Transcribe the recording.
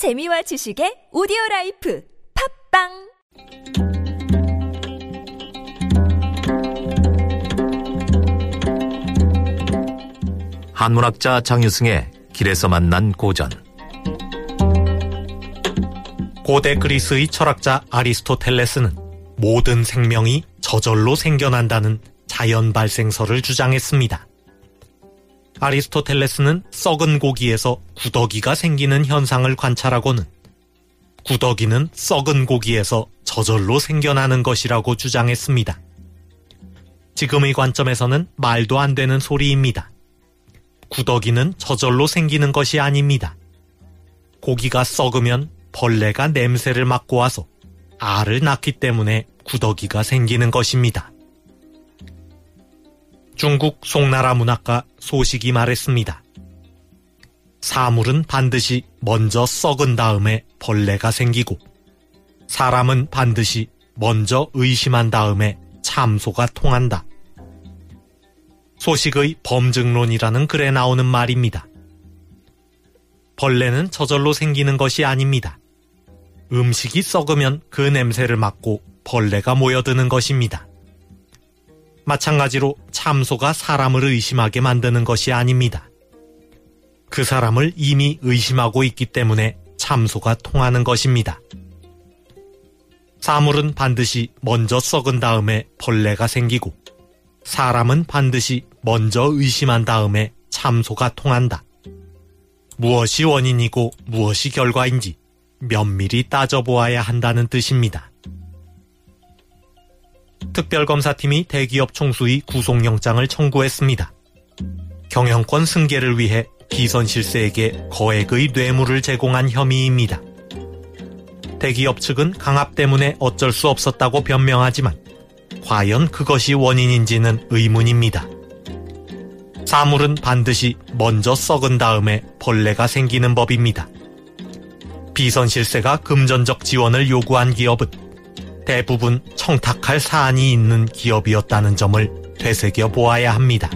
재미와 지식의 오디오 라이프 팟빵 한문학자 장유승의 길에서 만난 고전 고대 그리스의 철학자 아리스토텔레스는 모든 생명이 저절로 생겨난다는 자연 발생설을 주장했습니다. 아리스토텔레스는 썩은 고기에서 구더기가 생기는 현상을 관찰하고는 구더기는 썩은 고기에서 저절로 생겨나는 것이라고 주장했습니다. 지금의 관점에서는 말도 안 되는 소리입니다. 구더기는 저절로 생기는 것이 아닙니다. 고기가 썩으면 벌레가 냄새를 맡고 와서 알을 낳기 때문에 구더기가 생기는 것입니다. 중국 송나라 문학가 소식이 말했습니다. 사물은 반드시 먼저 썩은 다음에 벌레가 생기고 사람은 반드시 먼저 의심한 다음에 참소가 통한다. 소식의 범증론이라는 글에 나오는 말입니다. 벌레는 저절로 생기는 것이 아닙니다. 음식이 썩으면 그 냄새를 맡고 벌레가 모여드는 것입니다. 마찬가지로 참소가 사람을 의심하게 만드는 것이 아닙니다. 그 사람을 이미 의심하고 있기 때문에 참소가 통하는 것입니다. 사물은 반드시 먼저 썩은 다음에 벌레가 생기고 사람은 반드시 먼저 의심한 다음에 참소가 통한다. 무엇이 원인이고 무엇이 결과인지 면밀히 따져보아야 한다는 뜻입니다. 특별검사팀이 대기업 총수의 구속영장을 청구했습니다. 경영권 승계를 위해 비선실세에게 거액의 뇌물을 제공한 혐의입니다. 대기업 측은 강압 때문에 어쩔 수 없었다고 변명하지만 과연 그것이 원인인지는 의문입니다. 사물은 반드시 먼저 썩은 다음에 벌레가 생기는 법입니다. 비선실세가 금전적 지원을 요구한 기업은 대부분 청탁할 사안이 있는 기업이었다는 점을 되새겨 보아야 합니다.